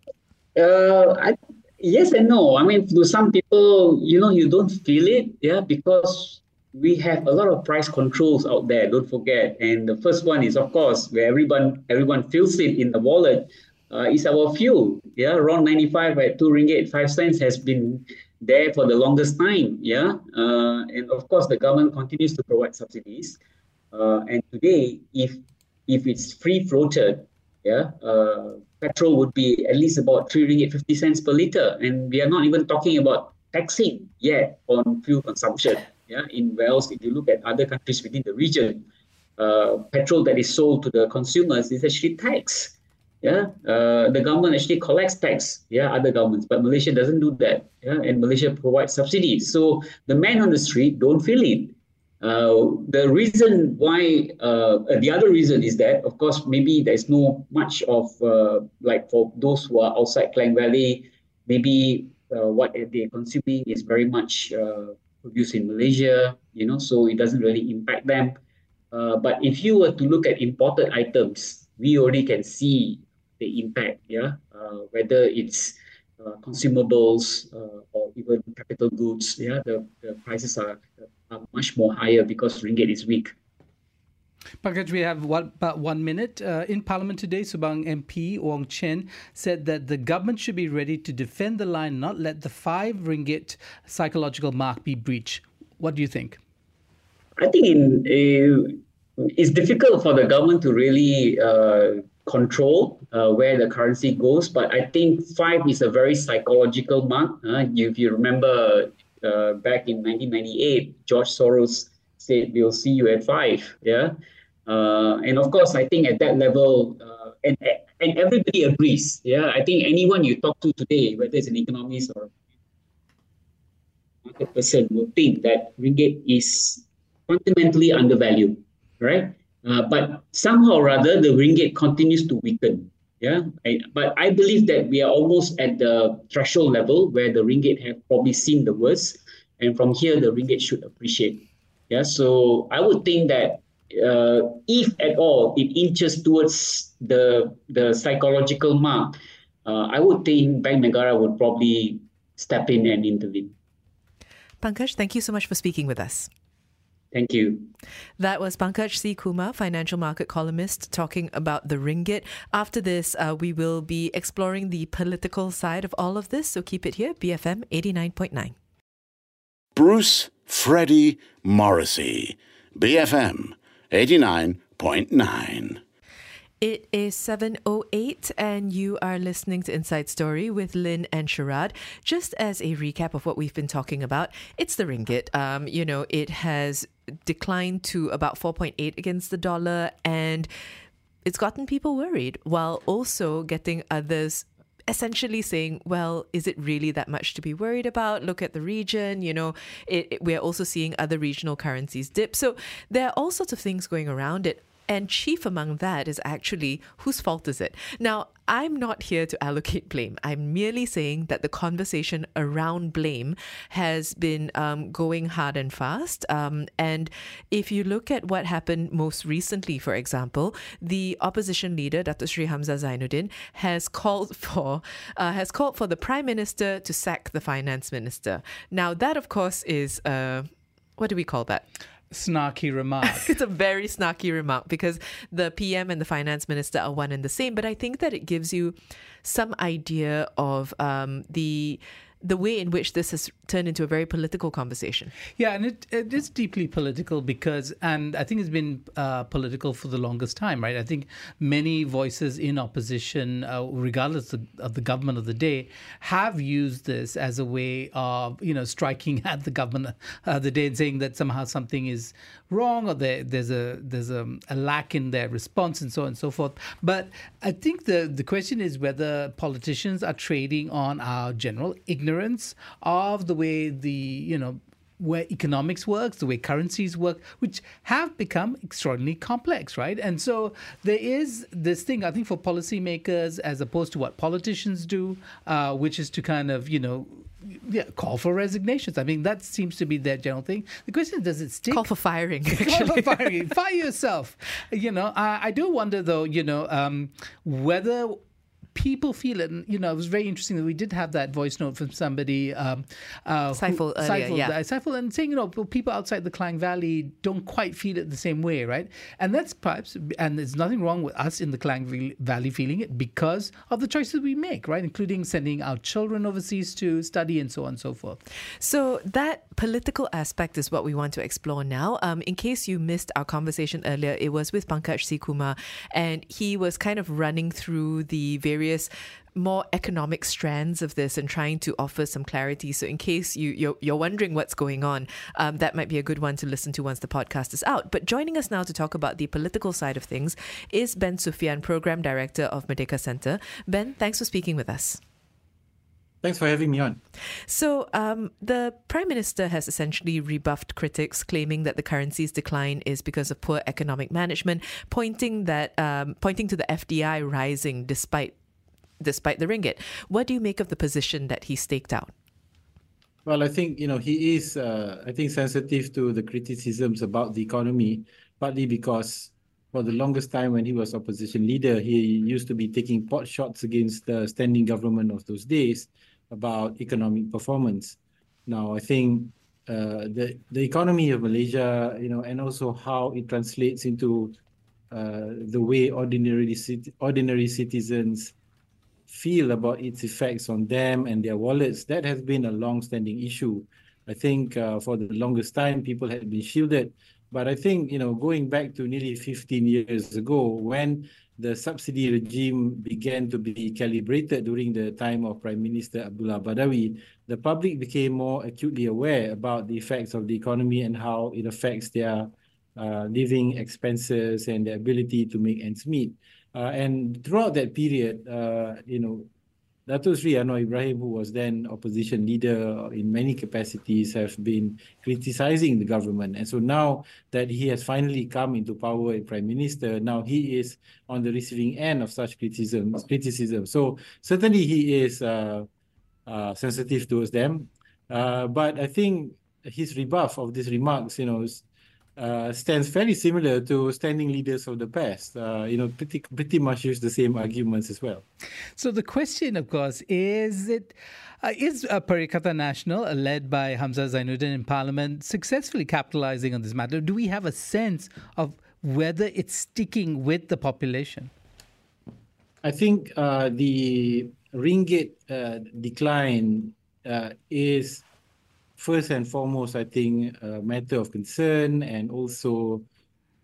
Uh, I yes and no. I mean, to some people, you know, you don't feel it, yeah, because we have a lot of price controls out there. Don't forget. And the first one is, of course, where everyone everyone feels it in the wallet. Uh, is our fuel. Yeah, around 95 at two ringgit five cents has been there for the longest time. Yeah, uh, and of course the government continues to provide subsidies. Uh, and today, if if it's free floated, yeah, uh, petrol would be at least about three ringgit fifty cents per liter, and we are not even talking about taxing yet on fuel consumption. Yeah, in Wales, if you look at other countries within the region, uh, petrol that is sold to the consumers is actually tax. Yeah, uh, the government actually collects tax. Yeah, other governments, but Malaysia doesn't do that. Yeah, and Malaysia provides subsidies. So the man on the street don't feel it. Uh, the reason why, uh, the other reason is that, of course, maybe there's no much of, uh, like for those who are outside Klang Valley, maybe uh, what they're consuming is very much uh, produced in Malaysia, you know, so it doesn't really impact them. But if you were to look at imported items, we already can see the impact, yeah, whether it's consumables or even capital goods, yeah, the, the prices are are much more higher because ringgit is weak. Pankaj, we have one, about one minute. Uh, in Parliament today, Subang MP Wong Chen said that the government should be ready to defend the line, not let the five ringgit psychological mark be breached. What do you think? I think in, uh, it's difficult for the government to really uh, control uh, where the currency goes, but I think five is a very psychological mark. if you remember uh, back in 1998, George Soros said, "We'll see you at five. Yeah, uh, and of course, I think at that level, uh, and and everybody agrees. Yeah, I think anyone you talk to today, whether it's an economist or market person, will think that ringgit is fundamentally undervalued, right? Uh, but somehow or other, the ringgit continues to weaken. Yeah, I, but I believe that we are almost at the threshold level where the ringgit have probably seen the worst, and from here the ringgit should appreciate. Yeah, so I would think that uh, if at all it inches towards the the psychological mark, uh, I would think Bank Negara would probably step in and intervene. Pankaj, thank you so much for speaking with us. Thank you. That was Pankaj C. Kumar, financial market columnist, talking about the ringgit. After this, uh, we will be exploring the political side of all of this. So keep it here, BFM 89.9. Bruce Freddie Morrissey, BFM 89.9. It is 7.08 and you are listening to Inside Story with Lynn and Sharaad. Just as a recap of what we've been talking about, it's the ringgit. Um, you know, it has declined to about 4.8 against the dollar and it's gotten people worried while also getting others essentially saying, well, is it really that much to be worried about? Look at the region, you know, it, it, we're also seeing other regional currencies dip. So there are all sorts of things going around it. And chief among that is actually whose fault is it? Now, I'm not here to allocate blame. I'm merely saying that the conversation around blame has been um, going hard and fast. Um, and if you look at what happened most recently, for example, the opposition leader, Dr. Sri Hamzah Zainuddin, has called for uh, has called for the prime minister to sack the finance minister. Now, that of course is uh, what do we call that? Snarky remark. it's a very snarky remark because the PM and the finance minister are one and the same. But I think that it gives you some idea of um, the the way in which this has turned into a very political conversation. Yeah, and it, it is deeply political because, and I think it's been uh, political for the longest time, right? I think many voices in opposition, uh, regardless of, of, the government of the day, have used this as a way of, you know, striking at the government of the day and saying that somehow something is wrong or there, there's a there's a, a lack in their response and so on and so forth. But I think the the question is whether politicians are trading on our general ignorance of the way the you know where economics works, the way currencies work, which have become extraordinarily complex, right? And so there is this thing, I think, for policymakers, as opposed to what politicians do, uh, which is to kind of, you know, yeah, call for resignations. I mean, that seems to be their general thing. The question is, does it stick? Call for firing. call for firing. Fire yourself. You know, I, I do wonder though. You know, um, whether people feel it. And, you know, it was very interesting that we did have that voice note from somebody, um, uh, Saiful, who, earlier, Saiful, yeah. Saiful, and saying, you know, people outside the Klang Valley don't quite feel it the same way, right? And that's perhaps, and there's nothing wrong with us in the Klang Valley feeling it because of the choices we make, right? Including sending our children overseas to study and so on and so forth. So that political aspect is what we want to explore now. Um, in case you missed our conversation earlier, it was with Pankaj C. Kumar, and he was kind of running through the various various more economic strands of this and trying to offer some clarity. So, in case you you're, you're wondering what's going on, um, that might be a good one to listen to once the podcast is out. But joining us now to talk about the political side of things is Ben Suffian, Program Director of Merdeka Center. Ben, thanks for speaking with us. Thanks for having me on. So, um, the Prime Minister has essentially rebuffed critics, claiming that the currency's decline is because of poor economic management, pointing that um, pointing to the FDI rising despite despite the ringgit. What do you make of the position that he staked out? Well, I think you know he is, uh, I think, sensitive to the criticisms about the economy, partly because for the longest time when he was opposition leader, he used to be taking pot shots against the standing government of those days about economic performance. Now, I think uh, the the economy of Malaysia, you know, and also how it translates into uh, the way ordinary ordinary citizens feel about its effects on them and their wallets, that has been a long-standing issue. I think uh, for the longest time, people had been shielded. But I think, you know, going back to nearly 15 years ago, when the subsidy regime began to be calibrated during the time of Prime Minister Abdullah Badawi, the public became more acutely aware about the effects of the economy and how it affects their uh, living expenses and their ability to make ends meet. Uh, and throughout that period, uh, you know, Dato Sri Anwar Ibrahim, who was then opposition leader in many capacities, have been criticizing the government. And so now that he has finally come into power as prime minister, now he is on the receiving end of such criticism. criticism. So certainly he is uh, uh, sensitive towards them. Uh, but I think his rebuff of these remarks, you know, uh, stands fairly similar to standing leaders of the past. Uh, you know, pretty pretty much use the same arguments as well. So the question, of course, is it uh, is uh, Perikatan Nasional, uh, led by Hamzah Zainuddin in Parliament, successfully capitalizing on this matter? Do we have a sense of whether it's sticking with the population? I think uh, the ringgit uh, decline uh, is first and foremost, I think, a matter of concern and also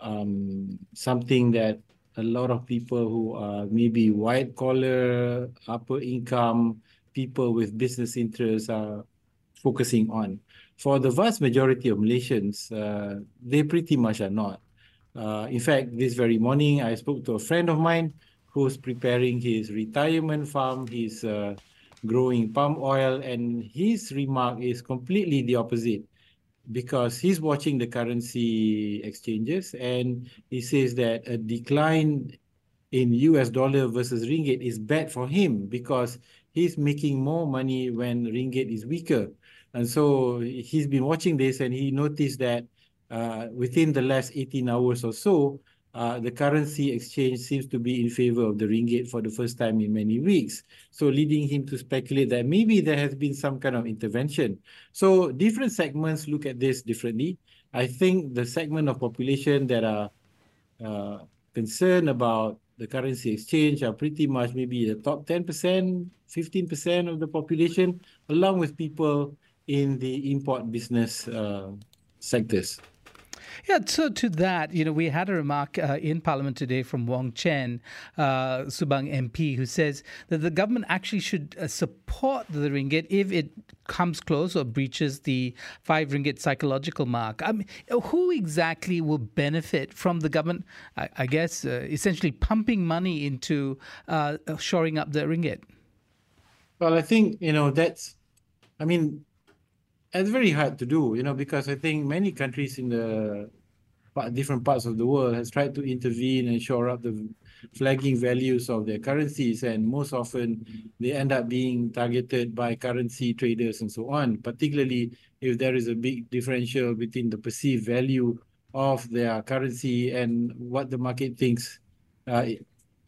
um, something that a lot of people who are maybe white collar, upper income, people with business interests are focusing on. For the vast majority of Malaysians, uh, they pretty much are not. Uh, in fact, this very morning, I spoke to a friend of mine who's preparing his retirement farm. He's uh, growing palm oil. And his remark is completely the opposite because he's watching the currency exchanges and he says that a decline in US dollar versus ringgit is bad for him because he's making more money when ringgit is weaker. And so he's been watching this and he noticed that uh, within the last 18 hours or so, uh, the currency exchange seems to be in favor of the ringgit for the first time in many weeks. So leading him to speculate that maybe there has been some kind of intervention. So different segments look at this differently. I think the segment of population that are uh, concerned about the currency exchange are pretty much maybe the top 10%, 15% of the population, along with people in the import business uh, sectors. Yeah, so to that, you know, we had a remark uh, in Parliament today from Wong Chen, uh, Subang MP, who says that the government actually should uh, support the ringgit if it comes close or breaches the five ringgit psychological mark. I mean, who exactly will benefit from the government, I, I guess, uh, essentially pumping money into uh, shoring up the ringgit? Well, I think, you know, that's, I mean, it's very hard to do, you know, because I think many countries in the different parts of the world has tried to intervene and shore up the flagging values of their currencies, and most often they end up being targeted by currency traders and so on. Particularly if there is a big differential between the perceived value of their currency and what the market thinks, uh,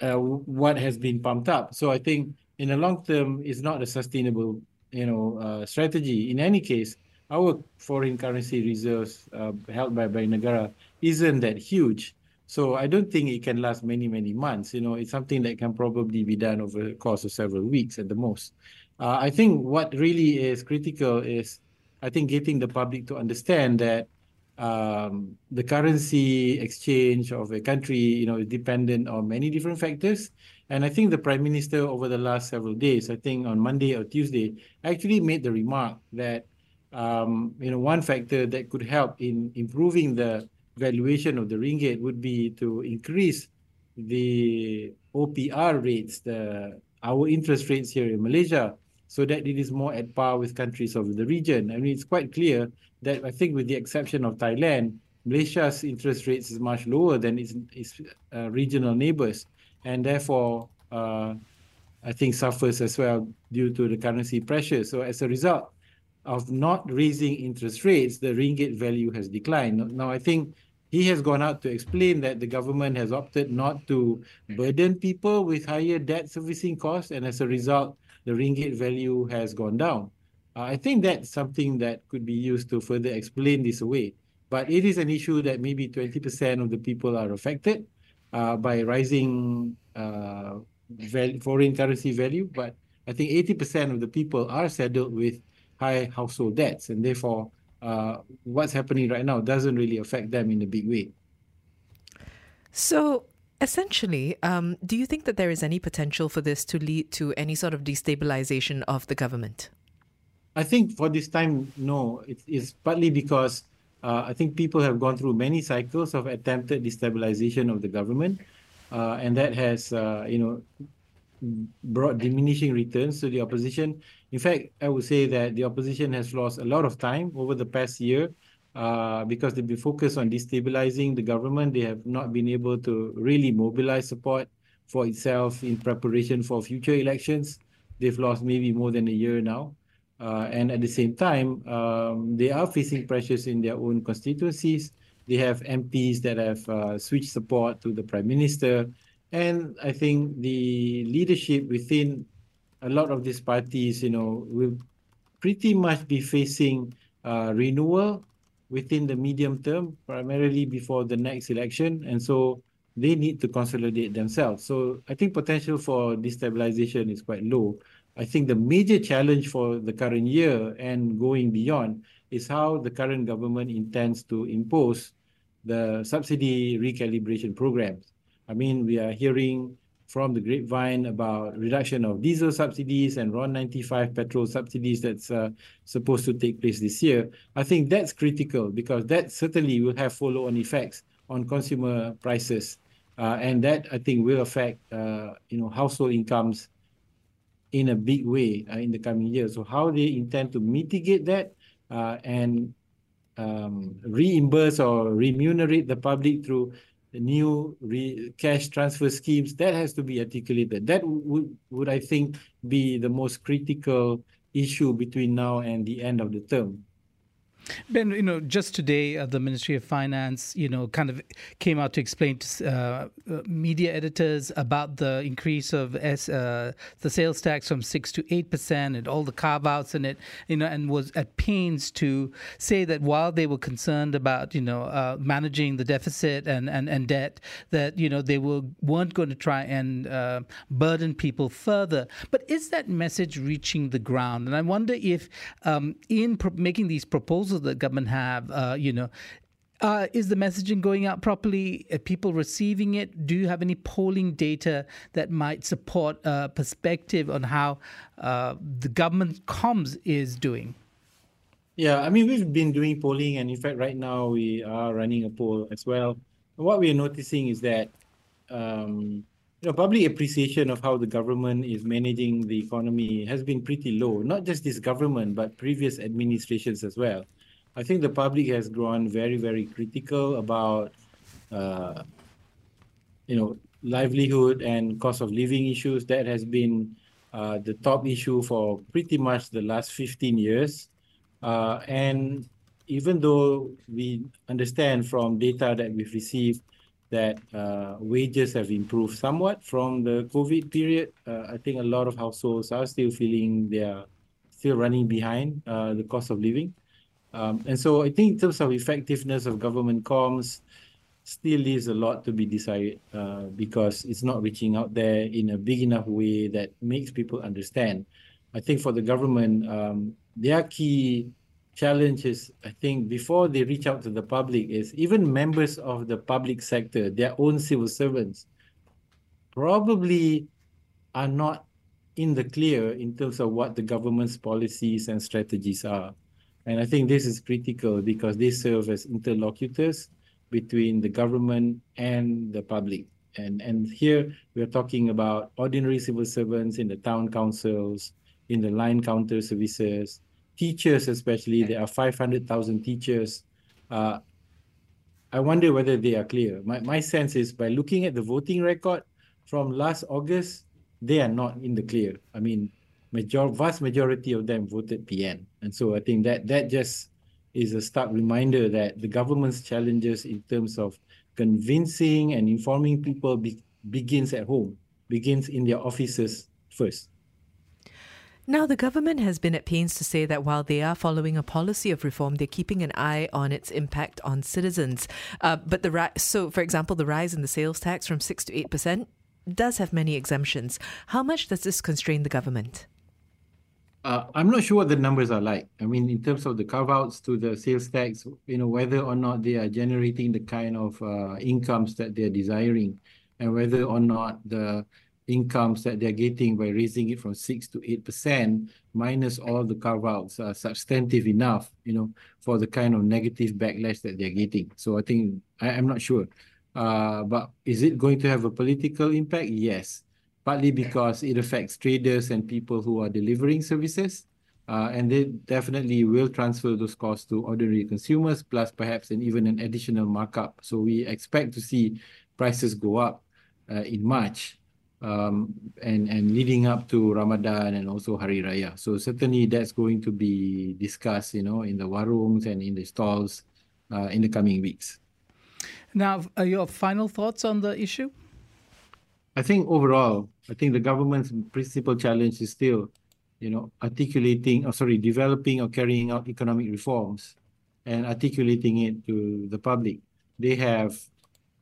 uh, what has been pumped up. So I think in the long term, it's not a sustainable you know, uh, strategy. In any case, our foreign currency reserves uh, held by Bank Negara isn't that huge. So I don't think it can last many, many months. You know, it's something that can probably be done over the course of several weeks at the most. Uh, I think what really is critical is, I think, getting the public to understand that um, the currency exchange of a country, you know, is dependent on many different factors, And I think the Prime Minister over the last several days, I think on Monday or Tuesday, actually made the remark that um, you know one factor that could help in improving the valuation of the ringgit would be to increase the OPR rates, the our interest rates here in Malaysia, so that it is more at par with countries of the region. I mean, it's quite clear that I think, with the exception of Thailand, Malaysia's interest rates is much lower than its, its uh, regional neighbors, and therefore, uh, I think suffers as well due to the currency pressure. So, as a result of not raising interest rates, the ringgit value has declined. Now, I think he has gone out to explain that the government has opted not to burden people with higher debt servicing costs, and as a result, the ringgit value has gone down. Uh, I think that's something that could be used to further explain this away. But it is an issue that maybe 20% of the people are affected by rising uh, val- foreign currency value. But I think 80% of the people are saddled with high household debts, and therefore uh, what's happening right now doesn't really affect them in a big way. So, essentially, um, do you think that there is any potential for this to lead to any sort of destabilization of the government? I think for this time, no. It is partly because uh, I think people have gone through many cycles of attempted destabilization of the government, uh, and that has, uh, you know, brought diminishing returns to the opposition. In fact, I would say that the opposition has lost a lot of time over the past year uh, because they've been focused on destabilizing the government. They have not been able to really mobilize support for itself in preparation for future elections. They've lost maybe more than a year now. Uh, and at the same time, um, they are facing pressures in their own constituencies. They have MPs that have uh, switched support to the prime minister. And I think the leadership within a lot of these parties, you know, will pretty much be facing uh, renewal within the medium term, primarily before the next election. And so they need to consolidate themselves. So I think potential for destabilization is quite low. I think the major challenge for the current year and going beyond is how the current government intends to impose the subsidy recalibration programs. I mean, we are hearing from the grapevine about reduction of diesel subsidies and RON 95 petrol subsidies that's uh, supposed to take place this year. I think that's critical because that certainly will have follow-on effects on consumer prices, uh, and that I think will affect uh, you know household incomes in a big way uh, in the coming years. So how they intend to mitigate that uh, and um, reimburse or remunerate the public through new cash transfer schemes that has to be articulated that would would i think be the most critical issue between now and the end of the term Ben, you know, just today, uh, the Ministry of Finance, you know, kind of came out to explain to uh, uh, media editors about the increase of S, uh, the sales tax from six to eight percent and all the carve outs in it, you know, and was at pains to say that while they were concerned about, you know, uh, managing the deficit and, and, and debt, that you know they were weren't going to try and burden people further. But is that message reaching the ground? And I wonder if, um, in pro- making these proposals that government have, uh, you know, uh, is the messaging going out properly? Are people receiving it? Do you have any polling data that might support a perspective on how uh, the government comms is doing? Yeah, I mean, we've been doing polling, and in fact, right now we are running a poll as well. What we are noticing is that um, you know, public appreciation of how the government is managing the economy has been pretty low. Not just this government, but previous administrations as well. I think the public has grown very, very critical about, uh, you know, livelihood and cost of living issues. That has been uh, the top issue for pretty much the last 15 years. Uh, and even though we understand from data that we've received that uh, wages have improved somewhat from the COVID period, uh, I think a lot of households are still feeling they're still running behind uh, the cost of living. Um, and so I think in terms of effectiveness of government comms, still leaves a lot to be decided uh, because it's not reaching out there in a big enough way that makes people understand. I think for the government, um, their key challenge is, I think, before they reach out to the public, is even members of the public sector, their own civil servants, probably are not in the clear in terms of what the government's policies and strategies are. And I think this is critical because they serve as interlocutors between the government and the public. And, and here we are talking about ordinary civil servants in the town councils, in the line counter services, teachers especially. There are 500,000 teachers. Uh, I wonder whether they are clear. My, my sense is by looking at the voting record from last August, they are not in the clear. I mean, major vast majority of them voted PN, and so I think that that just is a stark reminder that the government's challenges in terms of convincing and informing people be, begins at home, begins in their offices first. Now, the government has been at pains to say that while they are following a policy of reform, they're keeping an eye on its impact on citizens. Uh, but the ri- so, for example, the rise in the sales tax from six to eight percent does have many exemptions. How much does this constrain the government? Uh, I'm not sure what the numbers are like. I mean, in terms of the carve outs to the sales tax, you know, whether or not they are generating the kind of uh, incomes that they're desiring, and whether or not the incomes that they're getting by raising it from six to eight percent minus all the carve outs are substantive enough, you know, for the kind of negative backlash that they're getting. So I think I'm not sure. Uh, but is it going to have a political impact? Yes partly because it affects traders and people who are delivering services. Uh, and they definitely will transfer those costs to ordinary consumers, plus perhaps an even an additional markup. So we expect to see prices go up uh, in March um, and, and leading up to Ramadan and also Hari Raya. So certainly that's going to be discussed, you know, in the warungs and in the stalls uh, in the coming weeks. Now, your final thoughts on the issue? I think overall, I think the government's principal challenge is still, you know, articulating, or oh, sorry, developing or carrying out economic reforms and articulating it to the public. They have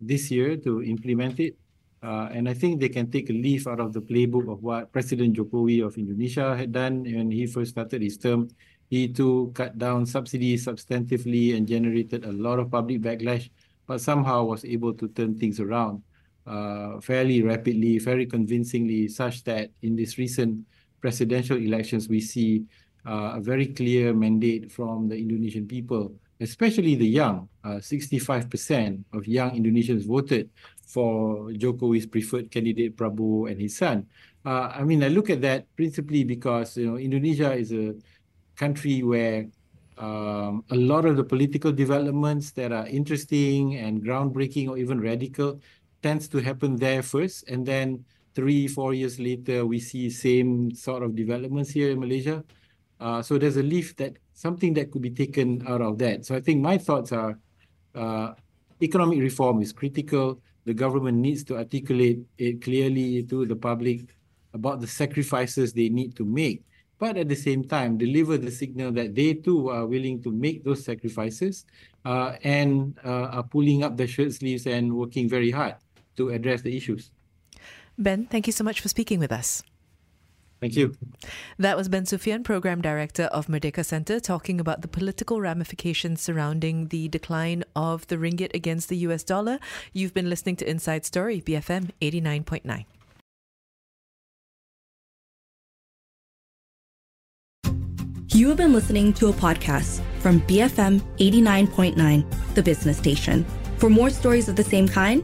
this year to implement it. Uh, and I think they can take a leaf out of the playbook of what President Jokowi of Indonesia had done when he first started his term. He too cut down subsidies substantively and generated a lot of public backlash, but somehow was able to turn things around uh, fairly rapidly, very convincingly, such that in these recent presidential elections, we see uh, a very clear mandate from the Indonesian people, especially the young. Uh, 65% of young Indonesians voted for Jokowi's preferred candidate Prabowo and his son. Uh, I mean, I look at that principally because you know Indonesia is a country where um, a lot of the political developments that are interesting and groundbreaking or even radical tends to happen there first, and then three, four years later, we see same sort of developments here in Malaysia. Uh, so there's a leaf that something that could be taken out of that. So I think my thoughts are uh, economic reform is critical. The government needs to articulate it clearly to the public about the sacrifices they need to make, but at the same time deliver the signal that they too are willing to make those sacrifices uh, and uh, are pulling up their shirt sleeves and working very hard to address the issues. Ben, thank you so much for speaking with us. Thank you. That was Ben Suffian, Program Director of Merdeka Center, talking about the political ramifications surrounding the decline of the ringgit against the US dollar. You've been listening to Inside Story, BFM 89.9. You have been listening to a podcast from BFM 89.9, the business station. For more stories of the same kind,